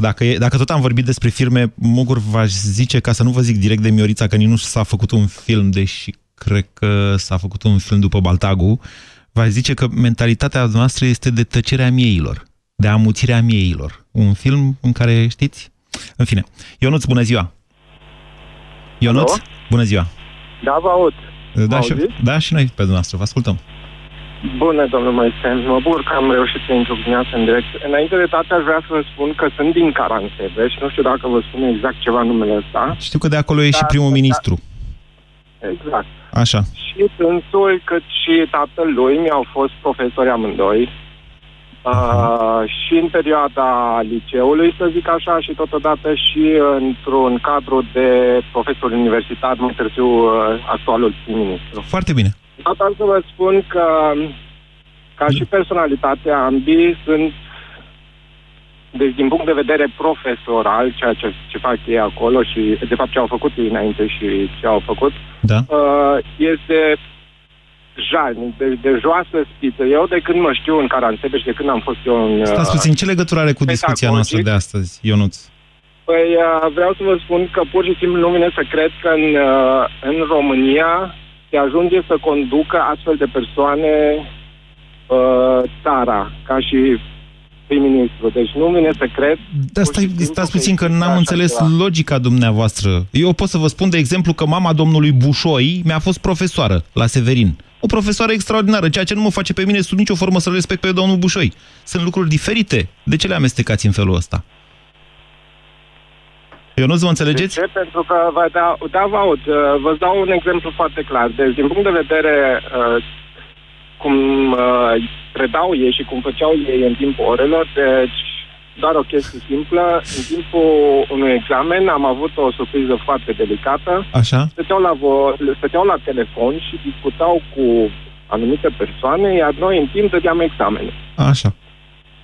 Dacă, e, dacă tot am vorbit despre firme, Mugur v-aș zice, ca să nu vă zic direct de Miorița, că nici nu s-a făcut un film, deși cred că s-a făcut un film după Baltagu, v-aș zice că mentalitatea noastră este de tăcerea mieilor, de amuțirea mieilor. Un film în care, știți? În fine. Ionuț, bună ziua! Ionuț, Alo? bună ziua! Da, vă aud. Da Mă și, auziți? da, și noi pe dumneavoastră, vă ascultăm. Bună, domnul Moise. Mă bucur că am reușit să intru dimineața în direct. Înainte de toate, aș vrea să vă spun că sunt din Caransebeș și nu știu dacă vă spune exact ceva numele ăsta. Știu că de acolo e și Da, primul da. ministru. Exact. Așa. Și dânsul, cât și tatăl lui mi-au fost profesori amândoi. Uh, și în perioada liceului, să zic așa, și totodată și într-un cadru de profesor universitar, mai târziu uh, actualul prim-ministru. Foarte bine. Asta să vă spun că, ca și personalitate, ambii sunt, deci din punct de vedere profesoral, ceea ce, ce fac ei acolo și, de fapt, ce au făcut ei înainte și ce au făcut, Da. uh, este jalnic, deci de joasă spiță. Eu, de când mă știu în Caransebeș, de când am fost eu în... Stați uh, puțin, ce legătură are cu discuția noastră de astăzi, Ionuț? Păi uh, vreau să vă spun că pur și simplu nu vine să cred că în, uh, în România se ajunge să conducă astfel de persoane uh, țara, ca și prim-ministru. Deci nu vine să cred. Dar stai, stați puțin că n-am înțeles ceva. logica dumneavoastră. Eu pot să vă spun, de exemplu, că mama domnului Bușoi mi-a fost profesoară la Severin. O profesoară extraordinară, ceea ce nu mă face pe mine sub nicio formă să-l respect pe domnul Bușoi. Sunt lucruri diferite. De ce le amestecați în felul ăsta? Eu nu vă înțelegeți? De ce? Pentru că, vă da, da, vă aud. Uh, Vă dau un exemplu foarte clar. Deci, din punct de vedere uh, cum uh, predau ei și cum făceau ei în timpul orelor, deci doar o chestie simplă. În timpul unui examen am avut o surpriză foarte delicată. Așa? Stăteau la, vo- stăteau la telefon și discutau cu anumite persoane, iar noi în timp dădeam examene. Așa.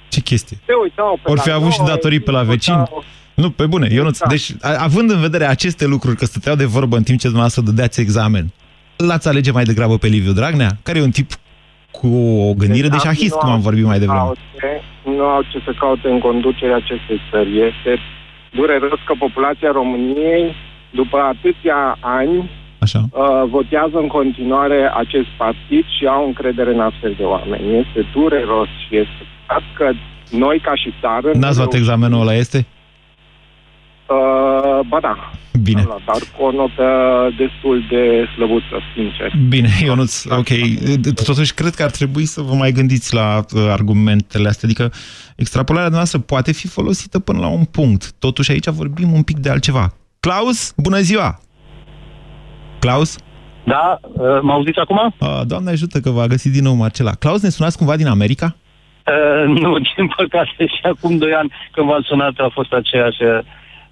Ce chestie? Se uitau pe Ori fi la avut și noi, datorii pe la vecini? discutau- Nu, pe bune, Ionuț. Da. Deci, a- având în vedere aceste lucruri, că stăteau de vorbă în timp ce dumneavoastră dădeați examen, l-ați alege mai degrabă pe Liviu Dragnea, care e un tip cu o gândire de Deci, șahist, nu cum am au vorbit mai ce să devreme. caute, Nu au ce să caute în conducerea acestei țări. Este dureros că populația României, după atâția ani, Așa. uh, votează în continuare acest partid și au încredere în astfel de oameni. Este dureros și este păcat că noi, ca și țară... nu N-ați luat reușim- examenul ăla, este? Uh, ba da. Bine. Am luat, dar cu o notă destul de slăbuță, sincer. Bine, Ionuț, ok. Totuși, cred că ar trebui să vă mai gândiți la uh, argumentele astea. Adică, extrapolarea noastră poate fi folosită până la un punct. Totuși, aici vorbim un pic de altceva. Claus, bună ziua! Claus? Da, uh, mă auziți acum? Uh, Doamne ajută că v-a găsit din nou Marcela. Claus, ne sunați cumva din America? Uh, nu, din păcate, și acum doi ani când v-am sunat a fost aceeași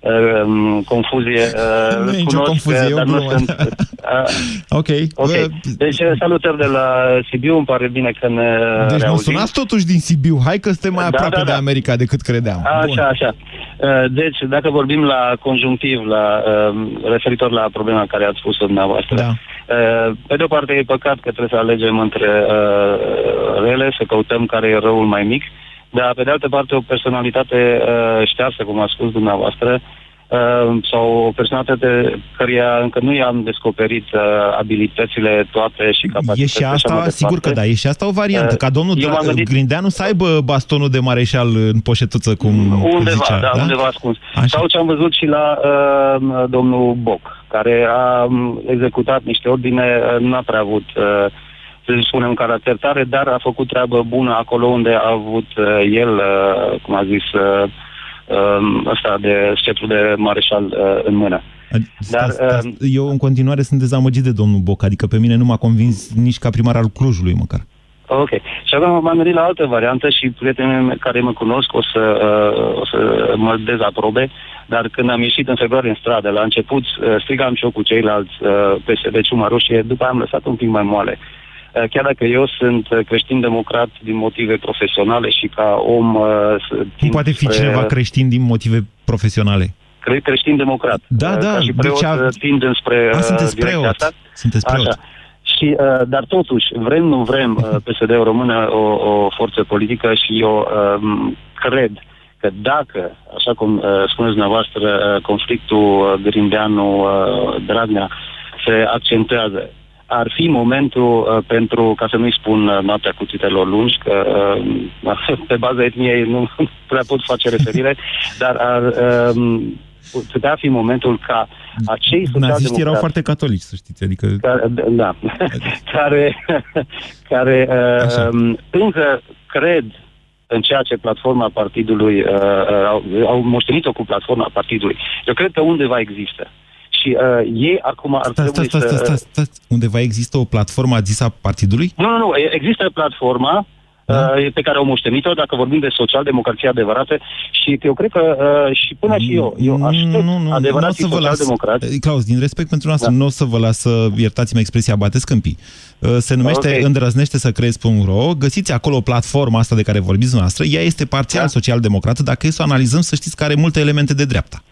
uh, um, confuzie. Uh, Nu e nicio cunosc, confuzie, uh, e o dar nu glumă. sunt, uh, Ok. ok. Uh, Deci uh, salutări de la Sibiu, îmi pare bine că ne Deci nu reauzim. sunați totuși din Sibiu. Hai că suntem mai Da, aproape da, de da. America decât credeam. Bun. Așa, așa. Uh, Deci, dacă vorbim la conjunctiv, la, uh, referitor la problema care ați spus-o dumneavoastră, Da. uh, pe de o parte e păcat că trebuie să alegem între uh, rele, să căutăm care e răul mai mic, dar pe de altă parte o personalitate uh, ștearsă, cum a spus dumneavoastră, uh, sau o personalitate căreia încă nu i-am descoperit uh, abilitățile toate și E capacitățile și asta, mai sigur că departe. da, e și asta o variantă, Uh, ca domnul eu m-am Dra- gândit- Grindeanu să aibă bastonul de mareșal în poșetuță, cum Undeva, zicea. da, da? undeva ascuns. Așa. Sau ce am văzut și la uh, domnul Boc, care a um, executat niște ordine, uh, nu a prea avut, uh, să spunem, un caracter tare, dar a făcut treabă bună acolo unde a avut uh, el, uh, cum a zis, uh, uh, ăsta de sceptru de mareșal uh, în mână. Dar, Dar, uh, eu în continuare sunt dezamăgit de domnul Boc, adică pe mine nu m-a convins nici ca primar al Clujului măcar. Ok. Și acum m-am gândit la altă variantă și prietenii mei care mă cunosc o să, uh, o să mă dezaprobe, dar când am ieșit în februarie în stradă, la început uh, strigam și eu cu ceilalți uh, PSD Ciuma Roșie, după aia am lăsat un pic mai moale. Uh, Chiar dacă eu sunt uh, creștin-democrat din motive profesionale și ca om... uh, să Cum tind poate fi spre- cineva creștin din motive profesionale? cre- creștin-democrat. Da, Uh, da, Ca și deci preot a- uh, tind înspre A, uh, sunteți direcția preot. asta. Sunteți preot. Așa. Și, uh, dar totuși, vrem, nu vrem, uh, PSD-ul rămâne o, o forță politică și eu um, cred că dacă, așa cum uh, spuneți dumneavoastră, uh, conflictul uh, Grindeanu-Dragnea se accentuează, ar fi momentul uh, pentru, ca să nu-i spun uh, noaptea cuțitelor lungi, că uh, pe baza etniei nu prea pot face referire, dar ar uh, putea fi momentul ca acei Naziștii erau socialdemocrați foarte catolici, să știți, adică... care, da, care, care uh, încă cred în ceea ce platforma partidului, uh, uh, au, au moștenit-o cu platforma partidului. Eu cred că undeva există. Și uh, ei acum ar Stați, trebui stați, stați, să... stați, stați. Undeva există o platformă a zis a partidului? Nu, nu, nu, e- există platforma Da. uh, pe care au moștenit-o, dacă vorbim de social-democrație adevărată, și eu cred că uh, și până și eu, eu aștept nu, nu, nu o adevărații să vă las, social-democrați. Claus, din respect pentru noastră, Da. nu o să vă las să, iertați-mă expresia, bateți câmpii. Uh, Se numește Ok. îndrăznește să crezi.ro, găsiți acolo platforma asta de care vorbiți noastră, ea este parțial Da. social-democrată, dacă e să o analizăm, să știți că are multe elemente de dreapta.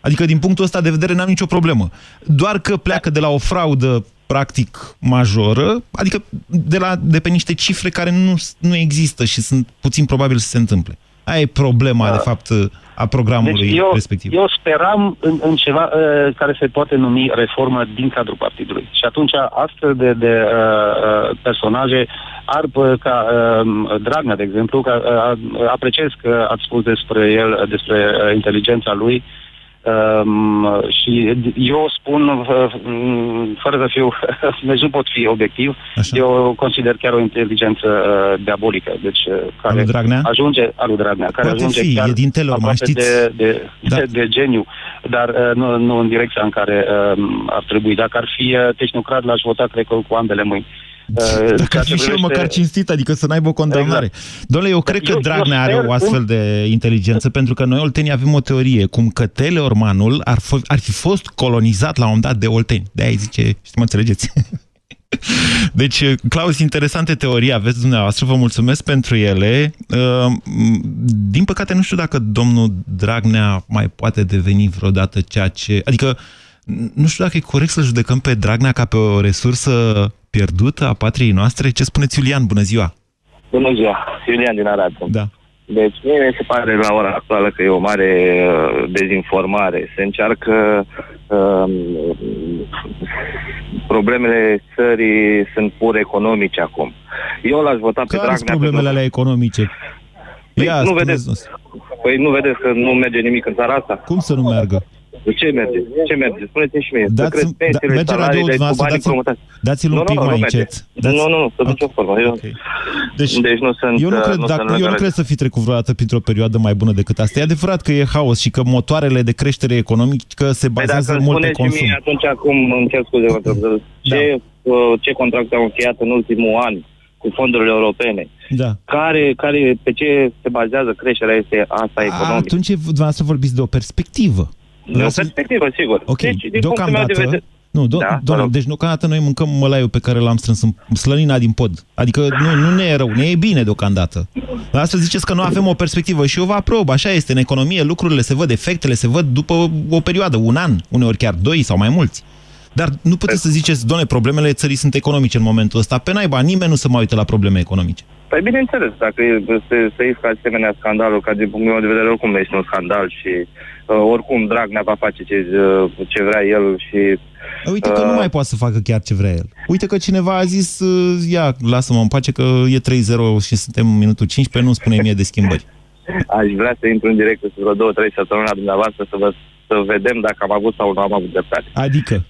Adică, din punctul ăsta de vedere, n-am nicio problemă. Doar că pleacă de la o fraudă practic majoră, adică de, la, de pe niște cifre care nu, nu există și sunt puțin probabil să se întâmple. Aia e problema, de fapt, a programului Deci eu, respectiv. eu speram în, în ceva uh, care se poate numi reformă din cadrul partidului. Și atunci astfel de, de uh, uh, personaje ar pă- ca uh, Dragnea, de exemplu, că uh, apreciez că ați spus despre el, despre uh, inteligența lui, Um, și eu spun, uh, mm, fără să fiu, deci nu pot fi obiectiv, Așa. eu consider chiar o inteligență uh, diabolică, deci uh, care Alu Dragnea? ajunge, alu Dragnea, care Poate ajunge fi, chiar e din Telorman, aproape știți? de, de, Da. de, de geniu, dar uh, nu, nu în direcția în care uh, ar trebui. Dacă ar fi uh, tehnocrat, l-aș vota, cred că cu ambele mâini. Uh, Dacă ceea ar fi ce și el privește- măcar cinstit, adică să n-aibă o condamnare. Exact. Domnule, eu cred că Eu- eu Dragnea are sper o astfel de inteligență, pentru că noi, oltenii, avem o teorie, cum că Teleormanul ar, f- ar fi fost colonizat la un moment dat de olteni. De-aia zice, știi, mă înțelegeți? Deci, Claus, interesante teorii aveți dumneavoastră, vă mulțumesc pentru ele. Uh, Din păcate, nu știu dacă domnul Dragnea mai poate deveni vreodată ceea ce... Adică, nu știu dacă e corect să judecăm pe Dragnea ca pe o resursă pierdută a patriei noastre. Ce spuneți, Iulian? Bună ziua! Bună ziua, Iulian din Arad. Da. Deci, mie mi se pare la ora actuală că e o mare uh, dezinformare. Se încearcă uh, problemele țării sunt pur economice acum. Eu l-aș vota pe Care sunt Dragnea problemele pentru- alea economice? Păi, Ia, nu spuneți vedeți, păi nu vedeți că nu merge nimic în țara asta? Cum să nu meargă? De ce merge? Ce merge? Spuneți-mi și mie. să Dați, cresc da, pensiile, merge salariile, radioul cu dumneavoastră, banii dați-l, promutați. dați-l un Nu, pic nu, mai nu merge. încet. Dați... Nu, nu, nu, să nicio formă. Eu, Deci, deci nu sunt... eu nu uh, cred, nu dacă, sunt eu nu lângă cred să fi trecut vreodată printr-o perioadă mai bună decât asta. E adevărat că e haos și că motoarele de creștere economică se Păi bazează dacă mult pe spuneți și consum. mie atunci acum, îmi cer scuze, vă întreb, ce, uh, ce contracte au încheiat în ultimul an cu fondurile europene? Da. Care, care, pe ce se bazează creșterea este asta economică? Atunci dumneavoastră vorbiți de o perspectivă. De o perspectivă, sigur. Ok, Deci, din punctul meu de deocamdată... vedere... Nu, do- Da, da, vă doamne, rog. deci deocamdată noi mâncăm mălaiul pe care l-am strâns în slănina din pod. Adică nu, nu ne e rău, ne e bine deocamdată. Dar astfel ziceți că nu avem o perspectivă și eu vă aprob. Așa este, în economie lucrurile se văd, efectele se văd după o perioadă, un an, uneori chiar doi sau mai mulți. Dar nu puteți să ziceți, doamne, problemele țării sunt economice în momentul ăsta. Pe naiba, nimeni nu se mai uită la probleme economice. Păi bineînțeles, dacă e- se, se iscă asemenea scandalul, ca din punctul meu de vedere oricum este un scandal și uh, oricum Dragnea va face ce, uh, ce vrea el și... Uite că nu mai poate să facă chiar ce vrea el. Uite că cineva a zis, uh, ia, lasă-mă în pace că e 3-0 și suntem în minutul 15, nu spune mie de schimbări. Aș vrea să intru în direct cu vreo două, trei săptămâni la dumneavoastră să, vă, să vedem dacă am avut sau nu am avut dreptate. Adică?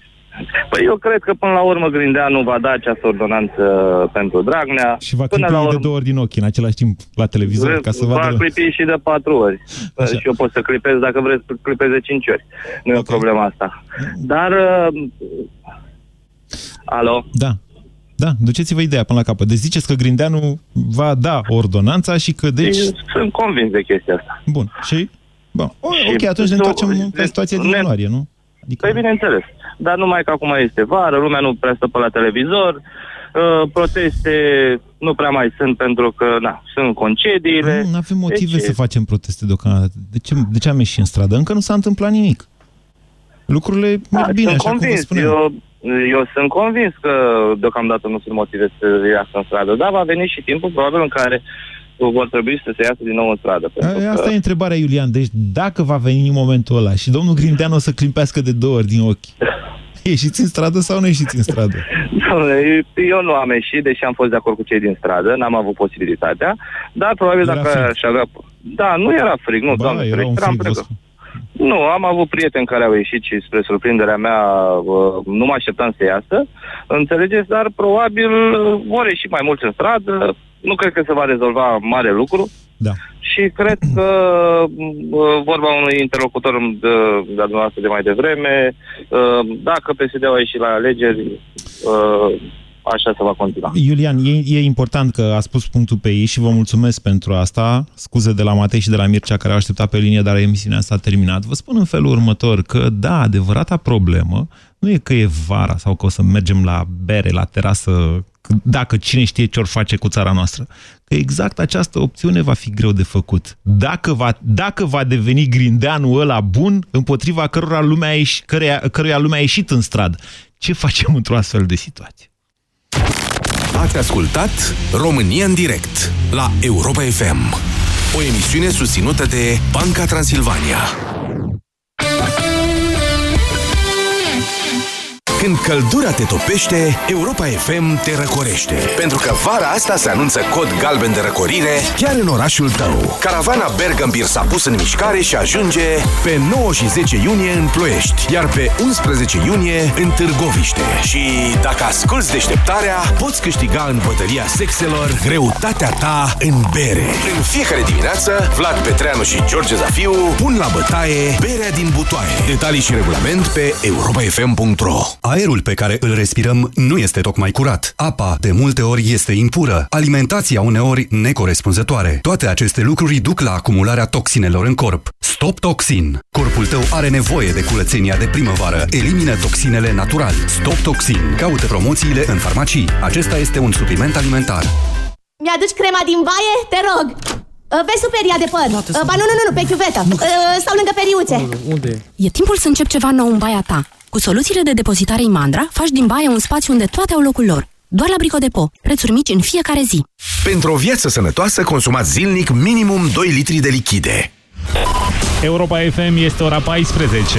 Păi eu cred că până la urmă Grindeanu va da această ordonanță pentru Dragnea. Și va până clipi la de urmă două ori din ochi în același timp la televizor ca să va vadă... clipi și de patru ori. Așa. Și eu pot să clipez dacă vreți să clipez de cinci ori. Nu e o problemă asta. Dar... Uh, alo? Da. Da, duceți-vă ideea până la capăt. Deci ziceți că Grindeanu va da ordonanța și că deci... Sunt convins de chestia asta. Bun. Și? Bun. O, Și- ok, atunci ne întoarcem la situația din ne- ianuarie, nu? Adică... Păi bineînțeles. Dar numai că acum este vară, lumea nu prea stă pe la televizor, uh, proteste nu prea mai sunt pentru că, na, sunt concediile. Nu avem motive Deci, să facem proteste deocamdată. De ce, de ce am ieșit în stradă? Încă nu s-a întâmplat nimic. Lucrurile merg bine, sunt așa cum vă convins. spuneam. Eu, eu sunt convins că deocamdată nu sunt motive să iasă în stradă, dar va veni și timpul probabil în care vor trebui să se iasă din nou în stradă. Pentru A, că... Asta e întrebarea, Iulian. Deci dacă va veni momentul ăla și domnul Grindeanu o să climpească de două ori din ochi, ieșiți în stradă sau nu ieșiți în stradă? Doamne, Eu nu am ieșit, deși am fost de acord cu cei din stradă, n-am avut posibilitatea, dar probabil Era dacă frig. aș avea... Da, nu era frig, nu, Ba, doamne, era un eram frig, vă pregătit. spun. Nu, am avut prieteni care au ieșit și spre surprinderea mea uh, nu mă așteptam să iasă, înțelegeți, dar probabil uh, vor ieși mai mulți în stradă, nu cred că se va rezolva mare lucru. Da. Și cred că uh, vorba unui interlocutor de, de dumneavoastră de mai devreme, uh, dacă PSD-ul a ieșit la alegeri, uh, așa se va continua. Iulian, e, e important că a spus punctul pe ei și vă mulțumesc pentru asta. Scuze de la Matei și de la Mircea care au așteptat pe linie, dar emisiunea s-a terminat. Vă spun în felul următor că, da, adevărata problemă nu e că e vara sau că o să mergem la bere, la terasă, dacă cine știe ce or face cu țara noastră. Că exact această opțiune va fi greu de făcut. Dacă va, dacă va deveni grindeanul ăla bun, împotriva cărora lumea a ieși, căreia, căruia lumea a ieșit în stradă, ce facem într-o astfel de situație? Ați ascultat România în direct la Europa FM. O emisiune susținută de Banca Transilvania. Când căldura te topește, Europa FM te răcorește. Pentru că vara asta se anunță cod galben de răcorire chiar în orașul tău. Caravana Bergambir s-a pus în mișcare și ajunge pe 9 și 10 iunie în Ploiești, iar pe 11 iunie în Târgoviște. Și dacă asculți deșteptarea, poți câștiga în bătălia sexelor greutatea ta în bere. În fiecare dimineață, Vlad Petreanu și George Zafiu pun la bătaie berea din butoaie. Detalii și regulament pe europafm.ro Aerul pe care îl respirăm nu este tocmai curat. Apa, de multe ori, este impură. Alimentația uneori necorespunzătoare. Toate aceste lucruri duc la acumularea toxinelor în corp. Stop Toxin. Corpul tău are nevoie de curățenia de primăvară. Elimină toxinele natural. Stop Toxin. Caută promoțiile în farmacii. Acesta este un supliment alimentar. Mi-aduci crema din baie? Te rog! Uh, Vezi superia de păr. Uh, Ba nu, nu, nu, nu, pe chiuvetă. Uh, Sau lângă periuțe. Unde? E timpul să încep ceva nou în baia ta. Cu soluțiile de depozitare Imandra, faci din baie un spațiu unde toate au locul lor. Doar la Bricodepo. Prețuri mici în fiecare zi. Pentru o viață sănătoasă, consumați zilnic minimum 2 litri de lichide. Europa FM este ora 14.